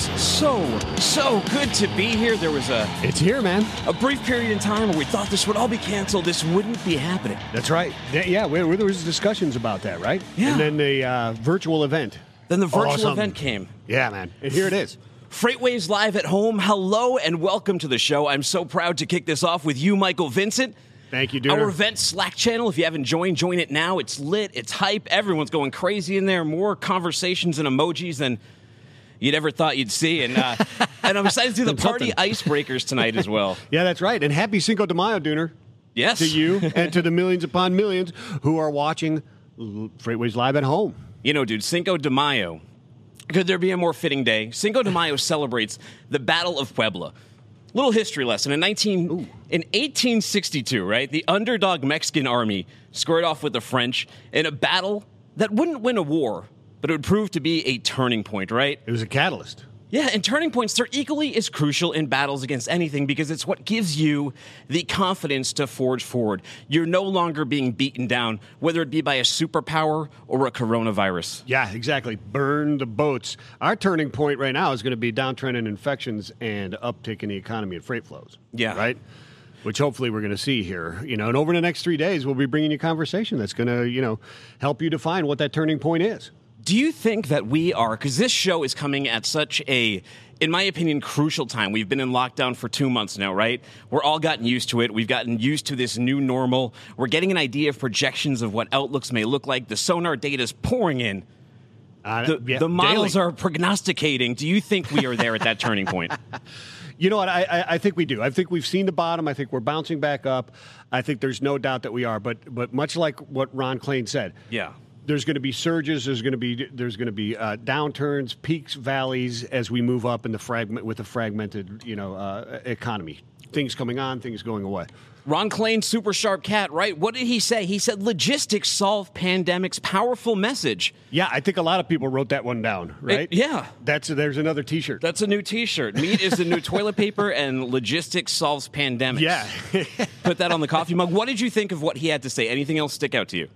Feels so, so good to be here. There was a, It's here, man. a brief period in time where we thought this would all be canceled. This wouldn't be happening. That's right. Yeah, yeah we, we- there was discussions about that, right? Yeah. And then the uh, virtual event. Then the virtual Awesome. event came. Yeah, man. And here it is. FreightWaves Live at home. Hello and welcome to the show. I'm so proud to kick this off with you, Michael Vincent. Thank you, Dooner. Our event Slack channel, if you haven't joined, join it now. It's lit, it's hype. Everyone's going crazy in there. More conversations and emojis than you'd ever thought you'd see. And, uh, and I'm excited to do the party icebreakers tonight as well. Yeah, that's right. And happy Cinco de Mayo, Dooner, Yes. to you and to the millions upon millions who are watching FreightWaves Live at home. You know, dude, Cinco de Mayo. Could there be a more fitting day? Cinco de Mayo celebrates the Battle of Puebla. Little history lesson. In 19 in 1862, right? The underdog Mexican army squared off with the French in a battle that wouldn't win a war, but it would prove to be a turning point, right? It was a catalyst. Yeah, and turning points, they're equally as crucial in battles against anything because it's what gives you the confidence to forge forward. You're no longer being beaten down, whether it be by a superpower or a coronavirus. Yeah, exactly. Burn the boats. Our turning point right now is going to be downtrend in infections and uptick in the economy and freight flows. Yeah. Right? Which hopefully we're going to see here. You know, and over the next three days, we'll be bringing you conversation that's going to, you know, help you define what that turning point is. Do you think that we are, because this show is coming at such a, in my opinion, crucial time. We've been in lockdown for two months now, right? We're all gotten used to it. We've gotten used to this new normal. We're getting an idea of projections of what outlooks may look like. The sonar data is pouring in. Uh, The, yeah, the models daily. are prognosticating. Do you think we are there at that turning point? You know what? I, I, I think we do. I think we've seen the bottom. I think we're bouncing back up. I think there's no doubt that we are. But but much like what Ron Klain said, Yeah. There's going to be surges. There's going to be there's going to be uh, downturns, peaks, valleys as we move up in the fragment with a fragmented you know uh, economy. Things coming on, things going away. Ron Klain, super sharp cat, right? What did he say? He said logistics solve pandemic's powerful message. Yeah, I think a lot of people wrote that one down. Right? yeah. That's there's another T-shirt. That's a new T-shirt. Meat is the new toilet paper, and logistics solves pandemics. yeah. Put that on the coffee mug. What did you think of what he had to say? Anything else stick out to you?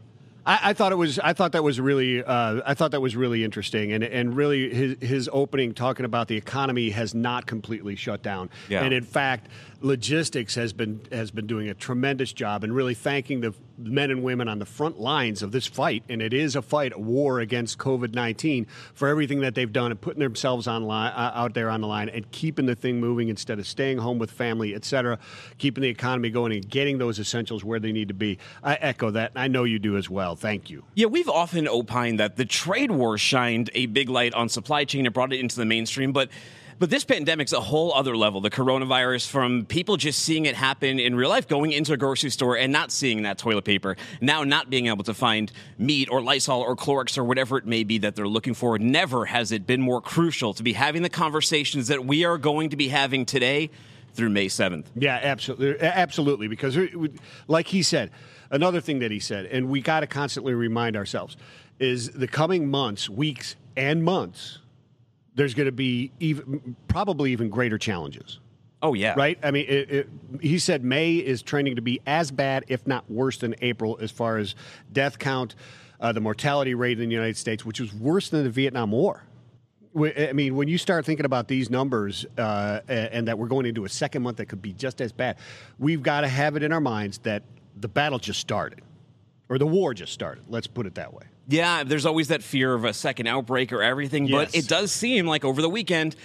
I, I thought it was. I thought that was really. Uh, I thought that was really interesting, and and really his his opening talking about the economy has not completely shut down, Yeah. and in fact, logistics has been has been doing a tremendous job, and really thanking the men and women on the front lines of this fight, and it is a fight, a war against COVID nineteen, for everything that they've done and putting themselves on line, uh, out there on the line and keeping the thing moving instead of staying home with family, et cetera, keeping the economy going and getting those essentials where they need to be. I echo that. and I know you do as well. Thank you. Yeah, we've often opined that the trade war shined a big light on supply chain and brought it into the mainstream, but but this pandemic's a whole other level. The coronavirus, from people just seeing it happen in real life, going into a grocery store and not seeing that toilet paper, now not being able to find meat or Lysol or Clorox or whatever it may be that they're looking for. Never has it been more crucial to be having the conversations that we are going to be having today through May 7th. Yeah, absolutely, absolutely. Because, uh, like he said, another thing that he said, and we got to constantly remind ourselves, is the coming months, weeks, and months. There's going to be even, probably even greater challenges, Oh, yeah. right? I mean, it, it, he said May is trending to be as bad, if not worse, than April as far as death count, uh, the mortality rate in the United States, which was worse than the Vietnam War. I mean, when you start thinking about these numbers uh, and that we're going into a second month that could be just as bad, we've got to have it in our minds that the battle just started or the war just started. Let's put it that way. Yeah, there's always that fear of a second outbreak or everything, but it does seem like over the weekend,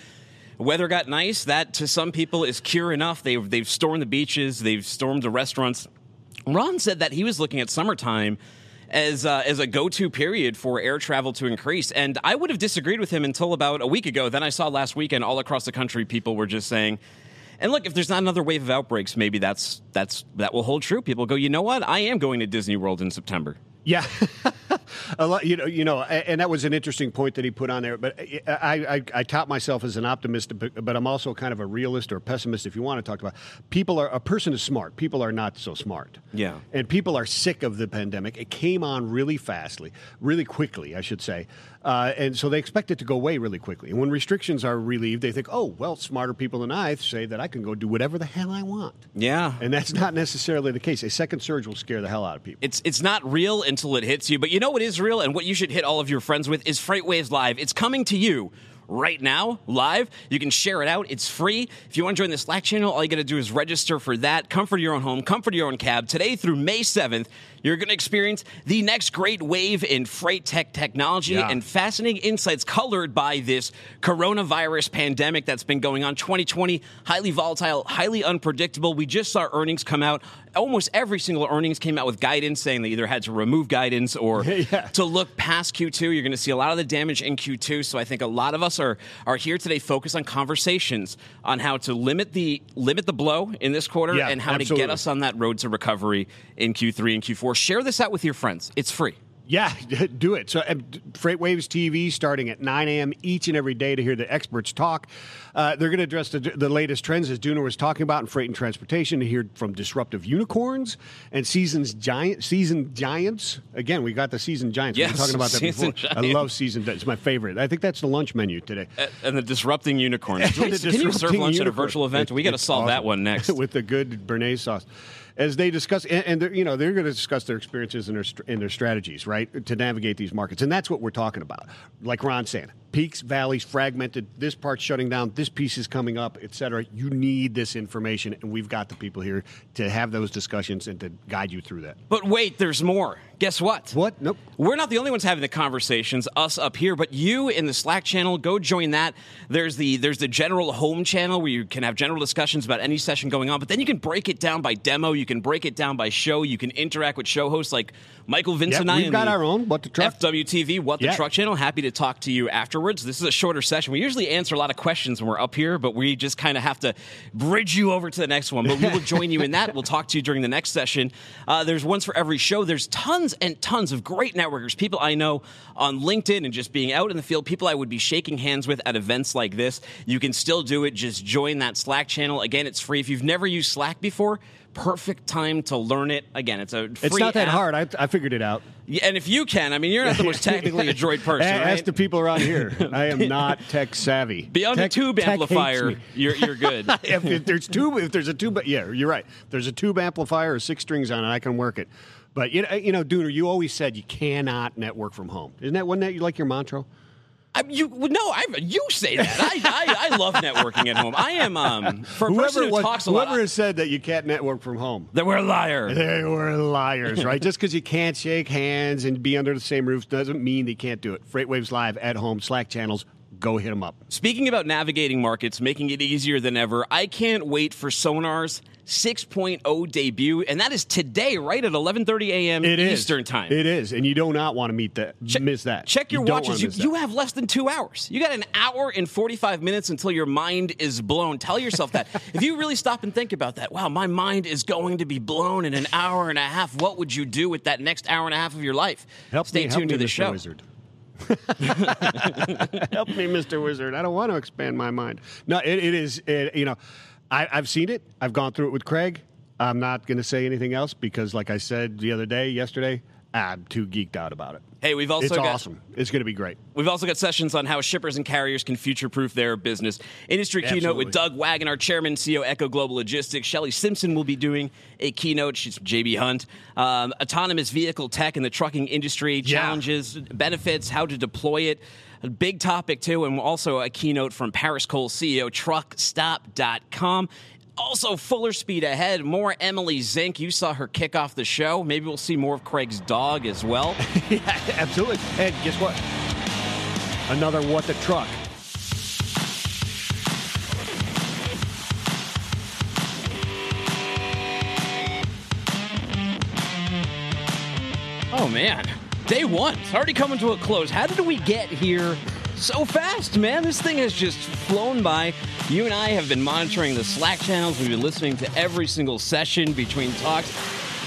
weather got nice. That to some people is cure enough. They've they've stormed the beaches, they've stormed the restaurants. Ron said that he was looking at summertime as uh, as a go to period for air travel to increase, and I would have disagreed with him until about a week ago. Then I saw last weekend all across the country people were just saying. And look, if there's not another wave of outbreaks, maybe that's that's that will hold true. People go, you know what? I am going to Disney World in September. Yeah, a lot. You know, you know, and that was an interesting point that he put on there. But I, I, I tout myself as an optimist, but, I'm also kind of a realist or pessimist. If you want to talk about people, are a person is smart. People are not so smart. Yeah. and people are sick of the pandemic. It came on really fastly, really quickly, I should say, uh, and so they expect it to go away really quickly. And when restrictions are relieved, they think, oh, well, smarter people than I say that I can go do whatever the hell I want. Yeah, And that's not necessarily the case. A second surge will scare the hell out of people. It's it's not real until it hits you. But you know what is real and what you should hit all of your friends with is Freightwaves Live. It's coming to you right now, live. You can share it out. It's free. If you want to join the Slack channel, all you got to do is register for that. Comfort your own home, comfort your own cab. Today through May 7th, you're going to experience the next great wave in freight tech technology Yeah. and fascinating insights colored by this coronavirus pandemic that's been going on 2020 highly volatile highly unpredictable we just saw earnings come out almost every single earnings came out with guidance saying they either had to remove guidance or Yeah. to look past q2 you're going to see a lot of the damage in q2 so i think a lot of us are are here today focused on conversations on how to limit the limit the blow in this quarter Yeah, and how to get us on that road to recovery in q3 and q4 share this out with your friends. It's free Yeah, do it. So, um, Freight Waves TV starting at 9 a.m. each and every day to hear the experts talk. Uh, they're going to address the, the latest trends, as Dooner was talking about, in freight and transportation. To hear from disruptive unicorns and seasons giant, seasoned giants. Again, we got the seasoned giants. we Yes, were talking about that before. seasoned I love seasoned. It's my favorite. I think that's the lunch menu today. and the disrupting unicorns. The Can you serve lunch at a virtual event? We got to solve that one next. with the good béarnaise sauce. As they discuss, and, and they're, you know they're going to discuss their experiences and their and their strategies, right, to navigate these markets, and that's what we're talking about. Like Ron saying, peaks, valleys, fragmented. This part's shutting down. This piece is coming up, et cetera. You need this information, and we've got the people here to have those discussions and to guide you through that. But wait, there's more. Guess what? What? Nope. We're not the only ones having the conversations, us up here, but you in the Slack channel, go join that. There's the there's the general home channel where you can have general discussions about any session going on, but then you can break it down by demo, you can break it down by show, you can interact with show hosts like Michael Vince Yep, and I. we've got our own What the Truck. FWTV, What the Yeah. Truck channel. Happy to talk to you afterwards. This is a shorter session. We usually answer a lot of questions when we're up here, but we just kind of have to bridge you over to the next one. But we will join you in that. We'll talk to you during the next session. Uh, there's ones for every show. There's tons and tons of great networkers, people I know on LinkedIn and just being out in the field, people I would be shaking hands with at events like this. You can still do it. Just join that Slack channel. Again, it's free. If you've never used Slack before, perfect time to learn it. Again, it's a free It's not that app. hard. I, I figured it out. Yeah, and if you can, I mean, you're not the most technically adroit person, A- right? Ask the people around here. I am not tech savvy. Beyond tech, a tube amplifier, you're, you're good. if, if there's tube, if there's a tube, yeah, you're right. If there's a tube amplifier or six strings on it, I can work it. But you know, you know, Dooner, you always said you cannot network from home. Isn't that wasn't that you like your mantra? I, you no, I, you say that. I, I, I love networking at home. I am um, for a person who was- talks a whoever lot. has said that you can't network from home, That we're a liar. they were liars, right? Just because you can't shake hands and be under the same roof doesn't mean they can't do it. Freightwaves Live at home, Slack channels, go hit them up. Speaking about navigating markets, making it easier than ever, I can't wait for Sonar's 6.0 debut, and that is today, right at 11:30 a.m. It is Eastern time. It is, and you do not want to meet that. miss that. Check your You watches. You, you have less than two hours. You got an hour and 45 minutes until your mind is blown. Tell yourself that. if you really stop and think about that, wow, my mind is going to be blown in an hour and a half. What would you do with that next hour and a half of your life? Help Stay me, tuned to the Mr. show. Wizard. help me, Mr. Wizard. I don't want to expand my mind. No, it, it is. It, you know, I, I've seen it. I've gone through it with Craig. I'm not going to say anything else because, like I said the other day, yesterday, I'm too geeked out about it. Hey, we've also it's got awesome. It's going to be great. We've also got sessions on how shippers and carriers can future-proof their business. Industry keynote with Doug Absolutely. Waggoner, our chairman, CEO, Echo Global Logistics. Shelley Simpson will be doing a keynote. She's JB Hunt. Um, autonomous vehicle tech in the trucking industry, Yeah. challenges, benefits, how to deploy it. A big topic, too, and also a keynote from Paris Cole CEO, truckstop.com. Also, fuller speed ahead. More Emily Zink. You saw her kick off the show. Maybe we'll see more of Craig's dog as well. yeah, absolutely. And guess what? Another what the truck. Oh man, day one. It's already coming to a close. How did we get here so fast, man? This thing has just flown by. You and I have been monitoring the Slack channels. We've been listening to every single session between talks.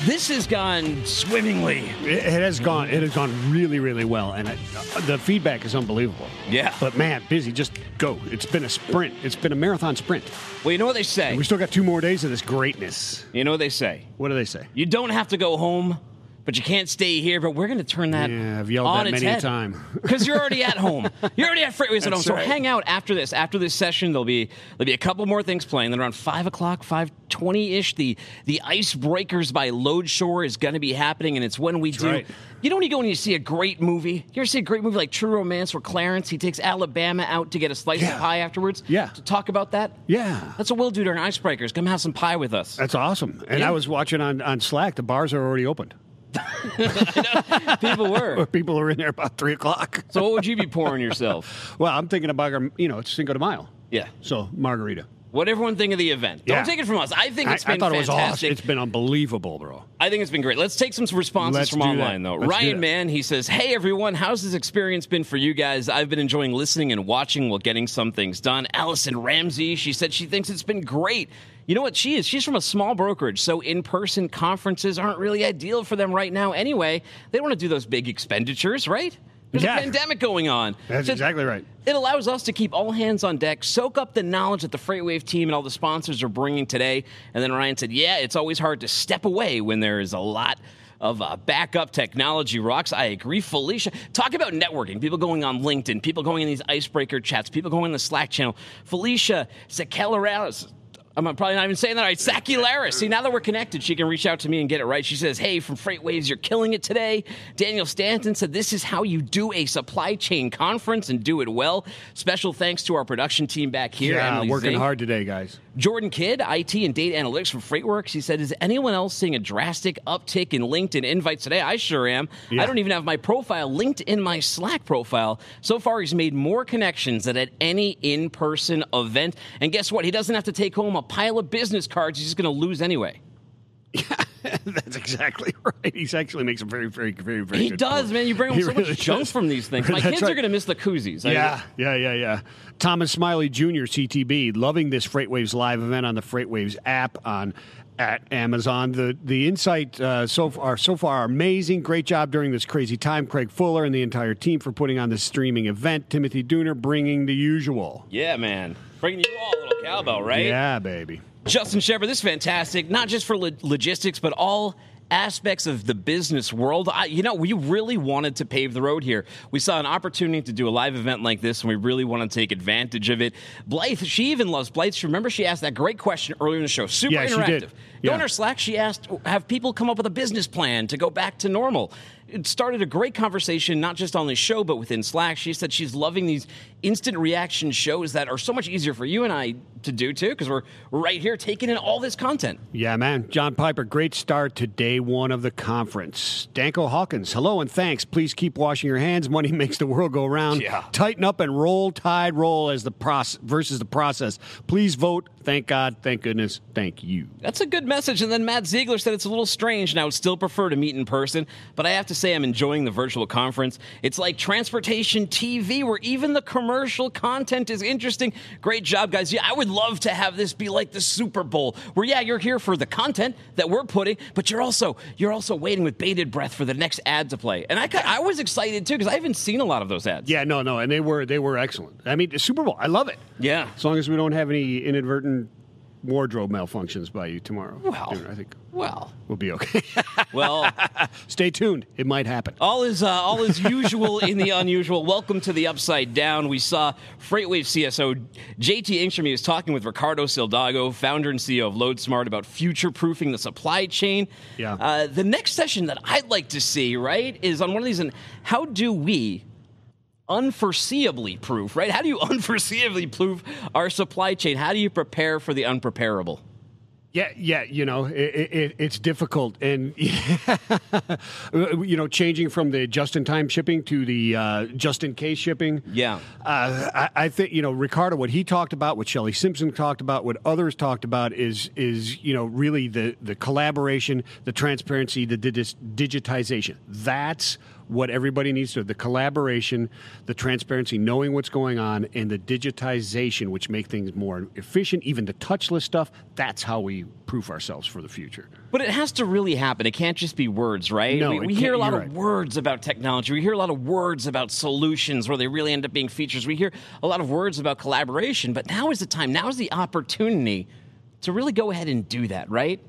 This has gone swimmingly. It, it has gone. It has gone really, really well, and I, uh, the feedback is unbelievable. Yeah. But man, busy. Just go. It's been a sprint. It's been a marathon sprint. Well, you know what they say. We still got two more days of this greatness. You know what they say. What do they say? You don't have to go home but you can't stay here. But we're going to turn that Yeah, I've yelled on that its many a head. time. because you're already at home. You're already at FreightWaves at home. So right. hang out after this. After this session, there'll be there'll be a couple more things playing. Then around five o'clock, five twenty ish, the the Icebreakers by Load Shore is going to be happening, and it's when we do. right. You know when you go and you see a great movie? You ever see a great movie like True Romance, where Clarence he takes Alabama out to get a slice Yeah. of pie afterwards? Yeah. To talk about that. Yeah. That's what we'll do during Icebreakers. Come have some pie with us. That's awesome. And Yeah. I was watching on, on Slack, the bars are already opened. People were. People are in there about 3 o'clock. So what would you be pouring yourself? Well, I'm thinking about, you know, it's Cinco de Mayo. Yeah. So, margarita. What everyone think of the event? Don't Yeah. take it from us. I think I, it's I been thought it was fantastic. awesome. It's been unbelievable, bro. I think it's been great. Let's take some responses Let's from do online, that. though. Let's do Ryan that. Mann, he says, Hey, everyone, how's this experience been for you guys? I've been enjoying listening and watching while getting some things done. Allison Ramsey, she said she thinks it's been great. You know what she is? She's from a small brokerage, so in person conferences aren't really ideal for them right now anyway. They don't want to do those big expenditures, right? There's Yeah. a pandemic going on. That's So- exactly right. it allows us to keep all hands on deck, soak up the knowledge that the Freightwave team and all the sponsors are bringing today. And then Ryan said, Yeah, it's always hard to step away when there is a lot of uh, backup technology rocks. I agree. Felicia, talk about networking. People going on LinkedIn, people going in these icebreaker chats, people going in the Slack channel. Felicia Sakelaris. I'm probably not even saying that right. Sakularis. See, now that we're connected, she can reach out to me and get it right. She says, Hey, from Freight Waves, you're killing it today. Daniel Stanton said, This is how you do a supply chain conference and do it well. Special thanks to our production team back here. yeah, Emily working Zink. hard today, guys. Jordan Kidd, IT and data analytics from Freightworks. He said, Is anyone else seeing a drastic uptick in LinkedIn invites today? I sure am. Yeah. I don't even have my profile linked in my Slack profile. So far, he's made more connections than at any in person event. And guess what? He doesn't have to take home a pile of business cards he's just going to lose anyway. That's exactly right. He actually makes a very, very, very, very He good does, point. man. You bring home He so really much junk from these things. My That's kids are going to miss the koozies. I- Yeah, yeah, yeah, yeah. Thomas Smiley Jr., CTB, loving this FreightWaves live event on the FreightWaves app on at Amazon. The the insight uh, so far so far amazing. Great job during this crazy time, Craig Fuller and the entire team for putting on this streaming event. Timothy Dooner bringing the usual. Yeah, man. Bringing you all a little cowbell, right? Yeah, baby. Justin Shepard, this is fantastic. Not just for lo- logistics, but all aspects of the business world. I, you know, we really wanted to pave the road here. We saw an opportunity to do a live event like this, and we really want to take advantage of it. Blythe, she even loves Blythe. She remember she asked that great question earlier in the show. Super Yeah, she interactive. did. Go Yeah. her Slack. She asked, "Have people come up with a business plan to go back to normal?" It started a great conversation, not just on the show, but within Slack. She said she's loving these instant reaction shows that are so much easier for you and I to do too, because we're, we're right here taking in all this content. Yeah, man. John Piper, great start to day one of the conference. Danko Hawkins, hello and thanks. Please keep washing your hands. Money makes the world go round. Yeah. Tighten up and roll tide roll as the process versus the process. Please vote. Thank God. Thank goodness. Thank you. That's a good message. And then Matt Ziegler said it's a little strange, and I would still prefer to meet in person. But I have to say, I'm enjoying the virtual conference. It's like transportation TV, where even the commercial content is interesting. Great job, guys. Yeah, I would love to have this be like the Super Bowl, where yeah, you're here for the content that we're putting, but you're also you're also waiting with bated breath for the next ad to play. And I I was excited too because I haven't seen a lot of those ads. Yeah, no, no, and they were they were excellent. I mean, the Super Bowl, I love it. Yeah. As long as we don't have any inadvertent wardrobe malfunctions by you tomorrow. Well. Dude, I think Well, we'll be okay. well. Stay tuned. It might happen. All is uh, all is usual in the unusual. Welcome to the Upside Down. We saw Freightwave CSO JT Ingstrom. He was talking with Ricardo Salgado, founder and CEO of LoadSmart, about future-proofing the supply chain. Yeah. Uh, the next session that I'd like to see, right, is on one of these. And how do we? Unforeseeably proof, right? How do you unforeseeably proof our supply chain? How do you prepare for the unpreparable? Yeah, yeah, you know, it, it, it's difficult, and you know, changing from the just-in-time shipping to the uh, just-in-case shipping. Yeah. uh, I, I think you know Ricardo. What he talked about, what Shelley Simpson talked about, what others talked about is is you know really the the collaboration, the transparency, the digitization. That's what everybody needs to the collaboration, the transparency, knowing what's going on, and the digitization, which make things more efficient. Even the touchless stuff. That's how we proof ourselves for the future. But it has to really happen. It can't just be words, right? No, we, we hear a lot of right. words about technology. We hear a lot of words about solutions where they really end up being features. We hear a lot of words about collaboration. But now is the time. Now is the opportunity to really go ahead and do that, right?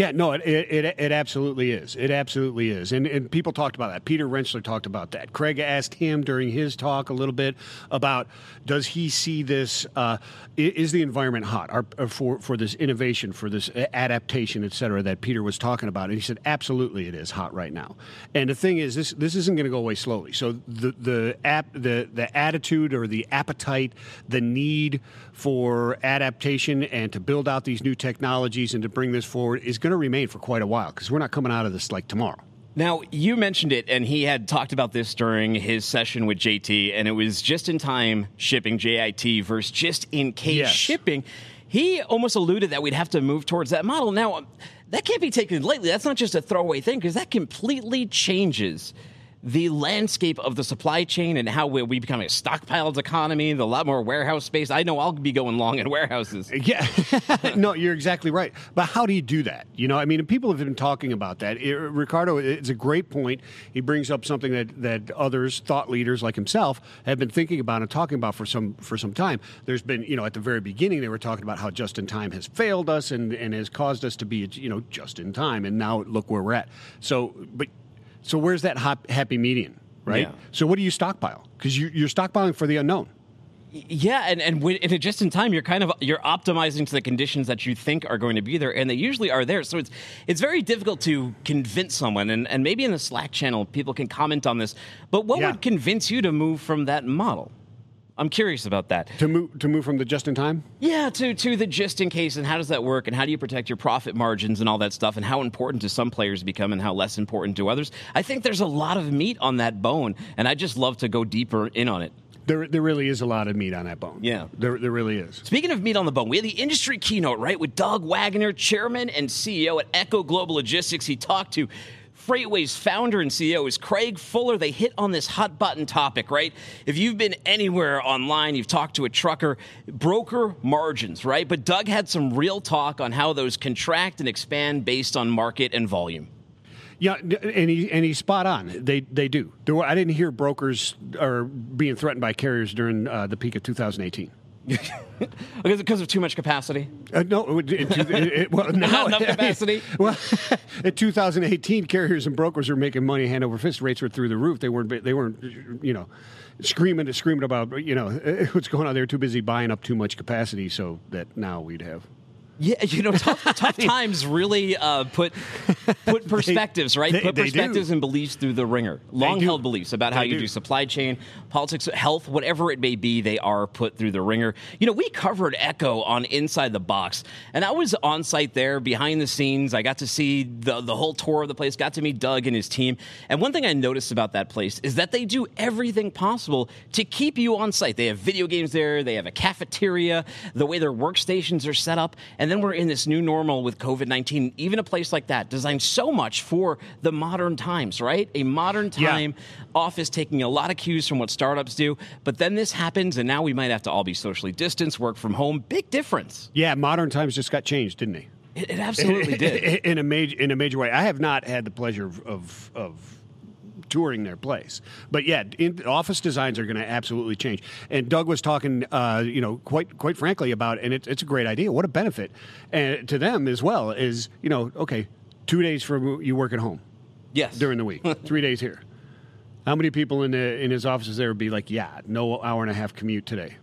Yeah, no, it, it, it absolutely is. It absolutely is. And, and people talked about that. Peter Rentschler talked about that. Craig asked him during his talk a little bit about does he see this, uh, is the environment hot uh, for, for this innovation, for this adaptation, et cetera, that Peter was talking about? And he said, absolutely it is hot right now. And the thing is, this, this isn't going to go away slowly. So the, the, app, the, the attitude or the appetite, the need for adaptation and to build out these new technologies and to bring this forward is going to remain for quite a while because we're not coming out of this like tomorrow. Now, you mentioned it, and he had talked about this during his session with JT, and it was just in time shipping JIT versus just in case yes. shipping. He almost alluded that we'd have to move towards that model. Now, that can't be taken lightly. That's not just a throwaway thing because that completely changes the landscape of the supply chain and how we, we become a stockpiled economy, the lot more warehouse space. I know I'll be going long in warehouses. Yeah, no, you're exactly right. But how do you do that? You know, I mean, people have been talking about that. It, Ricardo, it's a great point. He brings up something that, that others, thought leaders like himself, have been thinking about and talking about for some for some time. There's been, you know, at the very beginning, they were talking about how just in time has failed us and, and has caused us to be, you know, just in time. And now look where we're at. So, but so where's that happy median, right? Yeah. So what do you stockpile? Because you, you're stockpiling for the unknown. Yeah, and and, when, and just in time, you're kind of you're optimizing to the conditions that you think are going to be there, and they usually are there. So it's it's very difficult to convince someone, and, and maybe in the Slack channel, people can comment on this. But what yeah. would convince you to move from that model? I'm curious about that. To move to move from the just in time? Yeah, to to the just in case and how does that work and how do you protect your profit margins and all that stuff and how important do some players become and how less important do others? I think there's a lot of meat on that bone and I just love to go deeper in on it. There, there really is a lot of meat on that bone. Yeah. There, there really is. Speaking of meat on the bone, we had the industry keynote, right, with Doug Waggoner, chairman and CEO at Echo Global Logistics. He talked to FreightWaves founder and CEO is Craig Fuller. They hit on this hot button topic, right? If you've been anywhere online, you've talked to a trucker, broker margins, right? But Doug had some real talk on how those contract and expand based on market and volume. Yeah, and he and he's spot on. They they do. Were, I didn't hear brokers are being threatened by carriers during uh, the peak of 2018. because of too much capacity? Uh, no, it, it, it, well, not enough capacity. well, in 2018, carriers and brokers were making money hand over fist. Rates were through the roof. They weren't. They weren't. You know, screaming screaming about you know what's going on. They were too busy buying up too much capacity, so that now we'd have yeah, you know, tough, tough times really uh, put put perspectives, they, right? They, put perspectives and beliefs through the ringer. Long held beliefs about how you do. do. supply chain, politics, health, whatever it may be, they are put through the ringer. You know, we covered Echo on Inside the Box, and I was on site there behind the scenes. I got to see the, the whole tour of the place, got to meet Doug and his team. And one thing I noticed about that place is that they do everything possible to keep you on site. They have video games there, they have a cafeteria, the way their workstations are set up, and then we're in this new normal with COVID 19, even a place like that, designed so much for the modern times, right? A modern time yeah. office taking a lot of cues from what startups do. But then this happens, and now we might have to all be socially distanced, work from home. Big difference. Yeah, modern times just got changed, didn't they? It, it absolutely did. In a major in a major way. I have not had the pleasure of, of, of touring their place. But yeah, in, office designs are going to absolutely change. And Doug was talking, uh, you know, quite quite frankly about, and it, it's a great idea. What a benefit, and to them as well is, you know, okay, two days for you work at home. Yes. During the week, three days here. How many people in the in his offices there would be like, yeah, no hour and a half commute today?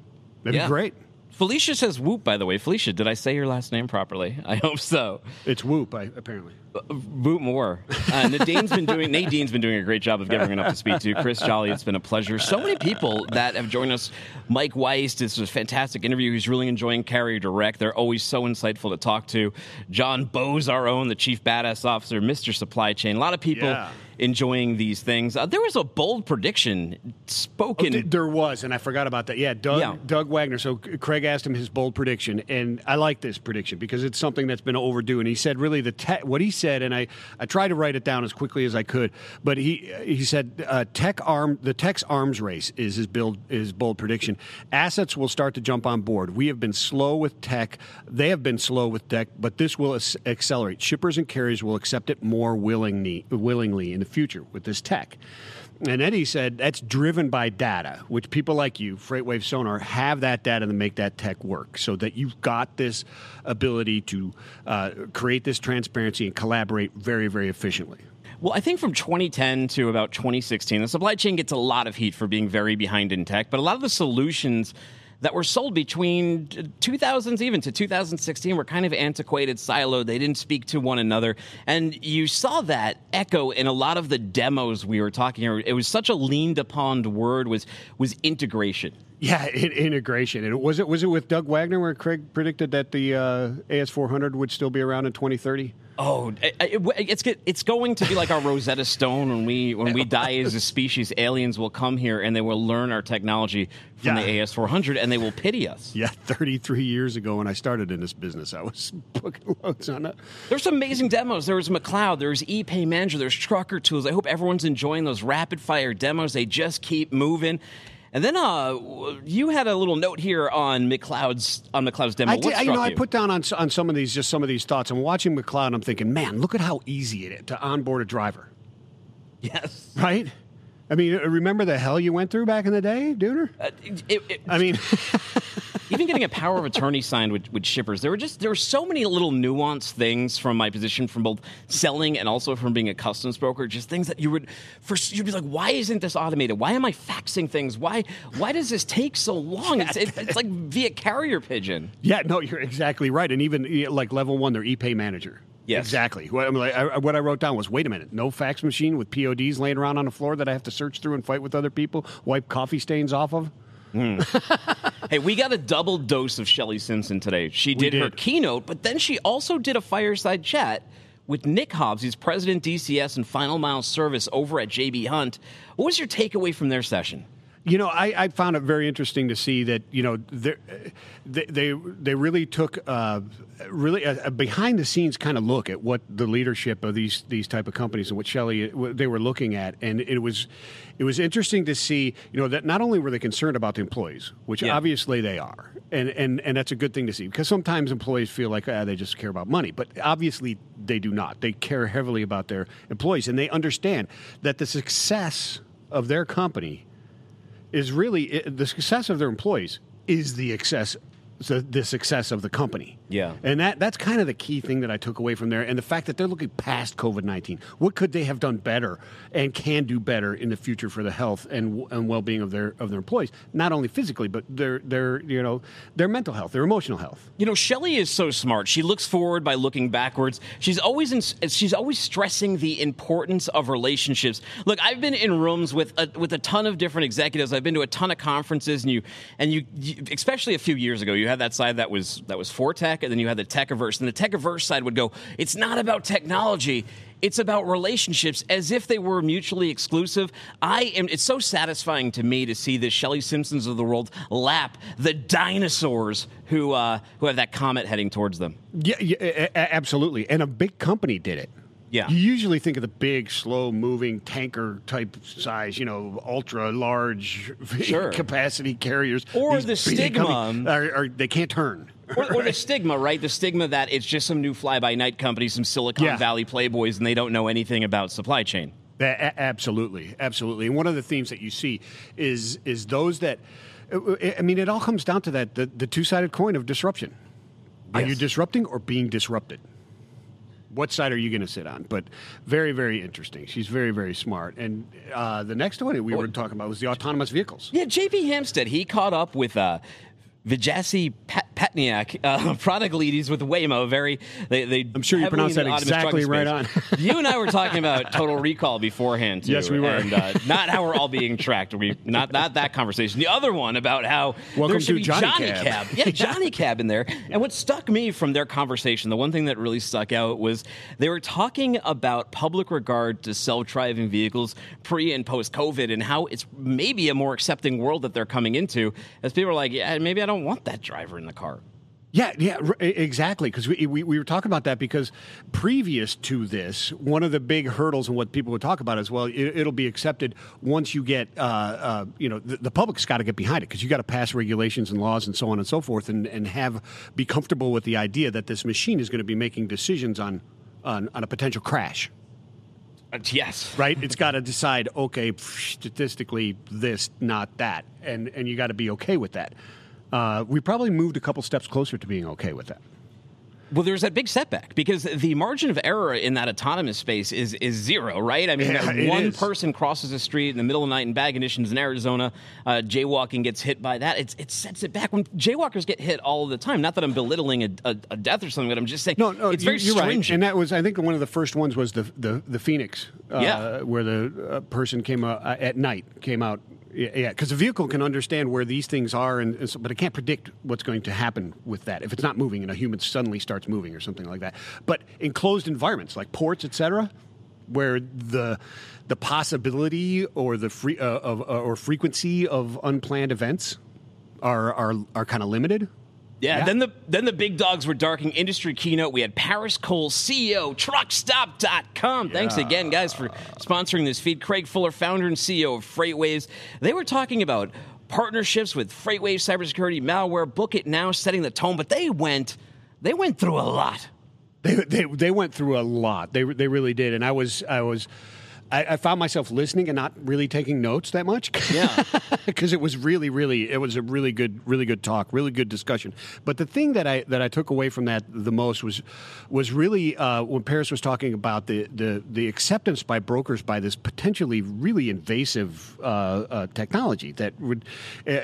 That'd yeah. be great. Felicia says whoop, by the way. Felicia, did I say your last name properly? I hope so. It's whoop, I, apparently. Whoop more. Uh, Nadine's been doing Nadine's been doing a great job of getting enough to speak to. Chris Jolly, it's been a pleasure. So many people that have joined us. Mike Weiss, this was a fantastic interview. He's really enjoying Carrier Direct. They're always so insightful to talk to. John Bose, our own, the chief badass officer, Mr. Supply Chain. A lot of people. Yeah enjoying these things. Uh, there was a bold prediction spoken. Oh, there was, and I forgot about that. Yeah, Doug, yeah. Doug Waggoner. So Craig asked him his bold prediction, and I like this prediction because it's something that's been overdue. And he said, really, the te- what he said, and I, I tried to write it down as quickly as I could, but he he said uh, tech arm the tech's arms race is his build his bold prediction. Assets will start to jump on board. We have been slow with tech. They have been slow with tech, but this will accelerate. Shippers and carriers will accept it more willingly willingly in the future with this tech. And Eddie said that's driven by data, which people like you, FreightWave Sonar, have that data to make that tech work so that you've got this ability to uh, create this transparency and collaborate very, very efficiently. Well, I think from 2010 to about 2016, the supply chain gets a lot of heat for being very behind in tech, but a lot of the solutions that were sold between 2000s even to 2016 were kind of antiquated, siloed. They didn't speak to one another. And you saw that echo in a lot of the demos we were talking. It was such a leaned upon word was was integration. Yeah, in, integration. And was it was it with Doug Waggoner where Craig predicted that the uh, AS400 would still be around in 2030? Oh, it, it's it's going to be like our Rosetta Stone when we when we die as a species. Aliens will come here and they will learn our technology from yeah. the AS400 and they will pity us. Yeah, 33 years ago when I started in this business, I was booking loads on it. There's some amazing demos. There was McLeod. There's ePay Manager. There's Trucker Tools. I hope everyone's enjoying those rapid fire demos. They just keep moving. And then uh, you had a little note here on McLeod's on McLeod's demo. I did, you know, you? I put down on on some of these just some of these thoughts. I'm watching McLeod. I'm thinking, man, look at how easy it is to onboard a driver. Yes. Right. I mean, remember the hell you went through back in the day, Dooner? Uh, it, it, I mean, even getting a power of attorney signed with, with shippers, there were just there were so many little nuanced things from my position from both selling and also from being a customs broker. Just things that you would first you'd be like, why isn't this automated? Why am I faxing things? Why why does this take so long? It's, it, it's like via carrier pigeon. Yeah, no, you're exactly right. And even like level one, their ePay manager. Yes. Exactly. What, I, what I wrote down was wait a minute, no fax machine with PODs laying around on the floor that I have to search through and fight with other people, wipe coffee stains off of? Mm. hey, we got a double dose of Shelley Simpson today. She did, did, her keynote, but then she also did a fireside chat with Nick Hobbs. He's president DCS and Final Mile Service over at JB Hunt. What was your takeaway from their session? You know, I, I, found it very interesting to see that you know they they they really took uh, really a, a, behind the scenes kind of look at what the leadership of these these type of companies and what Shelley they were looking at, and it was it was interesting to see you know that not only were they concerned about the employees, which yeah. obviously they are, and, and and that's a good thing to see because sometimes employees feel like ah, they just care about money, but obviously they do not. They care heavily about their employees, and they understand that the success of their company is really the success of their employees is the excess the, the success of the company. Yeah. And that that's kind of the key thing that I took away from there and the fact that they're looking past COVID-19. What could they have done better and can do better in the future for the health and and well-being of their of their employees, not only physically but their their you know, their mental health, their emotional health. You know, Shelley is so smart. She looks forward by looking backwards. She's always in, she's always stressing the importance of relationships. Look, I've been in rooms with a, with a ton of different executives. I've been to a ton of conferences and you and you, you especially a few years ago, you had that side that was that was for tech, and then you had the tech averse. And the tech averse side would go, "It's not about technology." It's about relationships as if they were mutually exclusive. I am. It's so satisfying to me to see the Shelley Simpsons of the world lap the dinosaurs who uh, who have that comet heading towards them. Yeah, yeah, absolutely. And a big company did it. Yeah. You usually think of the big, slow moving tanker type size, you know, ultra large sure. capacity carriers. Or the stigma. Are, are, they can't turn. Or, or, the stigma, right? The stigma that it's just some new fly by night company, some Silicon yeah. Valley playboys, and they don't know anything about supply chain. A- absolutely, absolutely. And one of the themes that you see is is those that, I mean, it all comes down to that the, the two sided coin of disruption. Yes. Are you disrupting or being disrupted? what side are you going to sit on? But very, very interesting. She's very, very smart. And uh, the next one we were talking about was the autonomous vehicles. Yeah, J.P. Hampstead, he caught up with uh, Vijay Pat- Patnaik, uh, product lead. He's with Waymo. Very, they, they I'm sure you pronounced that exactly right on. you and I were talking about Total Recall beforehand. Too, yes, we were, and uh, not how we're all being tracked. We not not that conversation. The other one about how Welcome there should be Johnny, Johnny Cab. Cab. Yeah, Johnny Cab in there. And what stuck me from their conversation, the one thing that really stuck out was they were talking about public regard to self-driving vehicles pre and post COVID, and how it's maybe a more accepting world that they're coming into. As people are like, yeah, maybe I don't want that driver in the car. Yeah, yeah, exactly. Because we, we, we, were talking about that because previous to this, one of the big hurdles and what people would talk about as well, it, will be accepted once you get, uh, uh, you know, the, the public's got to get behind it because you got to pass regulations and laws and so on and so forth, and, and have be comfortable with the idea that this machine is going to be making decisions on, on on a potential crash. Uh, yes. right? It's got to decide, okay, statistically, this, not that, and and you got to be okay with that. Uh, we probably moved a couple steps closer to being okay with that. Well, there's that big setback because the margin of error in that autonomous space is is zero, right? I mean, Yeah, one person crosses the street in the middle of the night in bad conditions in Arizona, uh, jaywalking gets hit by that. It's, it sets it back when jaywalkers get hit all the time. Not that I'm belittling a, a, a death or something, but I'm just saying No, no, it's you- very you're right. And that was, I think, one of the first ones was the the, the Phoenix, uh, Yeah. where the uh, person came uh, at night, came out. Yeah, because the vehicle can understand where these things are, and, and so, but it can't predict what's going to happen with that if it's not moving and a human suddenly starts moving or something like that. But in closed environments like ports, etc., where the the possibility or the free uh, of uh, or frequency of unplanned events are are are kind of limited. Yeah, Yeah. then the then the big dogs were darking industry keynote. We had Paris Cole, CEO, Truckstop.com. Thanks again, guys, for sponsoring this feed. Craig Fuller, founder and CEO of FreightWaves. They were talking about partnerships with FreightWaves cybersecurity, malware, Book It Now, setting the tone, but they went they went through a lot. They, they they went through a lot. They they really did, and I was I was. I, I found myself listening and not really taking notes that much. Yeah. because it was really, really, it was a really good, really good talk, really good discussion. But the thing that I that I took away from that the most was was really uh, when Paris was talking about the the the acceptance by brokers by this potentially really invasive uh, uh, technology that would uh,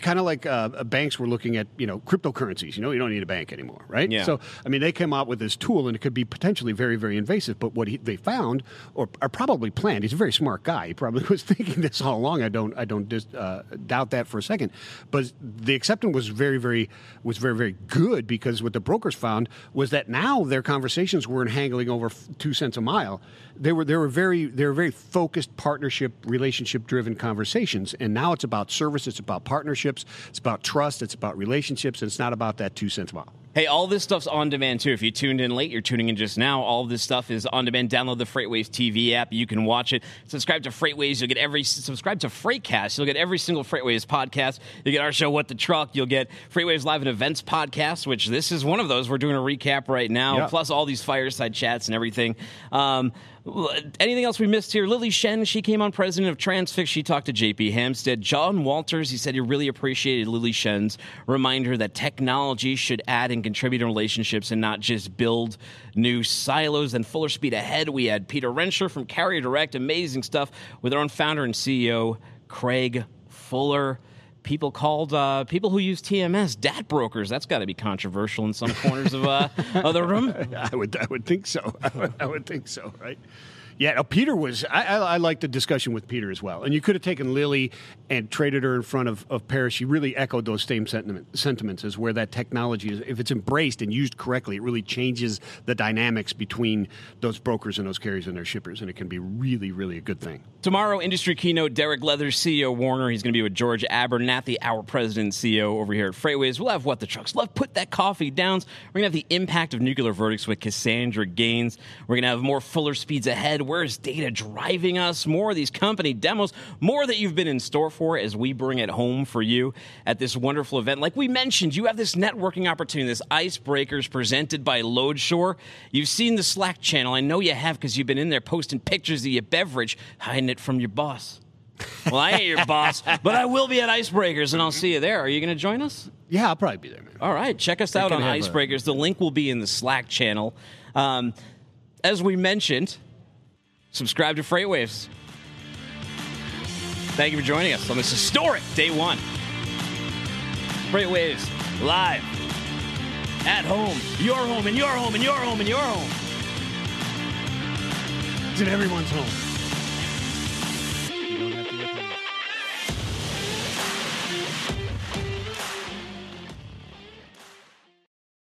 kind of like uh, banks were looking at you know cryptocurrencies. You know, you don't need a bank anymore, right? Yeah. So I mean, they came out with this tool, and it could be potentially very, very invasive. But what he, they found, or are probably planned, he's a very smart guy. He probably was thinking this all along. I don't, I don't dis, uh, doubt that for a second. But the acceptance was very, very, was very, very good because what the brokers found was that now their conversations weren't haggling over two cents a mile. They were, they were very, they were very focused partnership, relationship driven conversations. And now it's about service, it's about partnerships, it's about trust, it's about relationships, and it's not about that two cents a mile. Hey, all this stuff's on demand too. If you tuned in late, you're tuning in just now. All this stuff is on demand. Download the FreightWaves TV app. You can watch it. Subscribe to FreightWaves. You'll get every subscribe to FreightCast. You'll get every single FreightWaves podcast. You'll get our show, What the Truck. You'll get FreightWaves Live and Events podcast, which this is one of those. We're doing a recap right now. Yeah. Plus all these fireside chats and everything. Um, anything else we missed here? Lily Shen, she came on president of Transfix. She talked to JP Hampstead. John Walters, he said he really appreciated Lily Shen's reminder that technology should add and contribute in relationships and not just build new silos. And fuller speed ahead, we had Peter Renscher from Carrier Direct. Amazing stuff with our own founder and CEO, Craig Fuller. People called uh, people who use TMS DAT brokers. That's got to be controversial in some corners of, uh, of the room. I would, I would think so. I would, I would think so, right? Yeah, no, Peter was. I, I, I liked the discussion with Peter as well. And you could have taken Lily and traded her in front of, of Paris. She really echoed those same sentiment, sentiments as where that technology is, if it's embraced and used correctly, it really changes the dynamics between those brokers and those carriers and their shippers. And it can be really, really a good thing. Tomorrow, industry keynote Derek Leathers, CEO Werner. He's going to be with George Abernathy, our president and CEO over here at FreightWaves. We'll have what the trucks love. Put that coffee down. We're going to have the impact of nuclear verdicts with Cassandra Gaines. We're going to have more fuller speeds ahead. Where's data driving us? More of these company demos. More that you've been in store for as we bring it home for you at this wonderful event. Like we mentioned, you have this networking opportunity, this Icebreakers presented by Loadshore. You've seen the Slack channel. I know you have because you've been in there posting pictures of your beverage, hiding it from your boss. Well, I ain't your boss, but I will be at Icebreakers, and I'll see you there. Are you going to join us? Yeah, I'll probably be there, man. All right, check us out on have a- Icebreakers. The link will be in the Slack channel. Um, as we mentioned, subscribe to Freightwaves. Thank you for joining us on this historic day one. Freightwaves live at home, your home, and your home, and your home, and your home. It's in everyone's home.